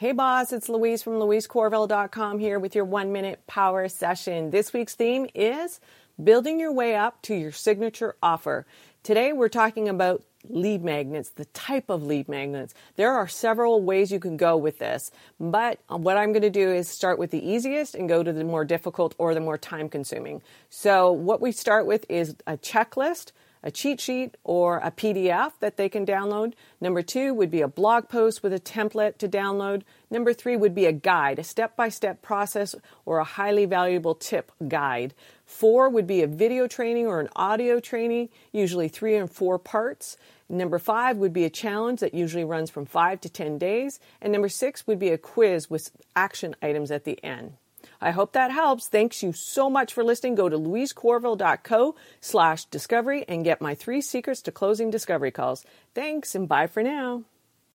Hey boss, it's Louise from louisecorville.com here with your one minute power session. This week's theme is building your way up to your signature offer. Today we're talking about lead magnets, the type of lead magnets. There are several ways you can go with this, but what I'm going to do is start with the easiest and go to the more difficult or the more time consuming. So, what we start with is a checklist a cheat sheet or a PDF that they can download. Number two would be a blog post with a template to download. Number three would be a guide, a step by step process or a highly valuable tip guide. Four would be a video training or an audio training, usually three and four parts. Number five would be a challenge that usually runs from five to 10 days. And number six would be a quiz with action items at the end. I hope that helps. Thanks you so much for listening. Go to louisecorville.co slash discovery and get my three secrets to closing discovery calls. Thanks and bye for now.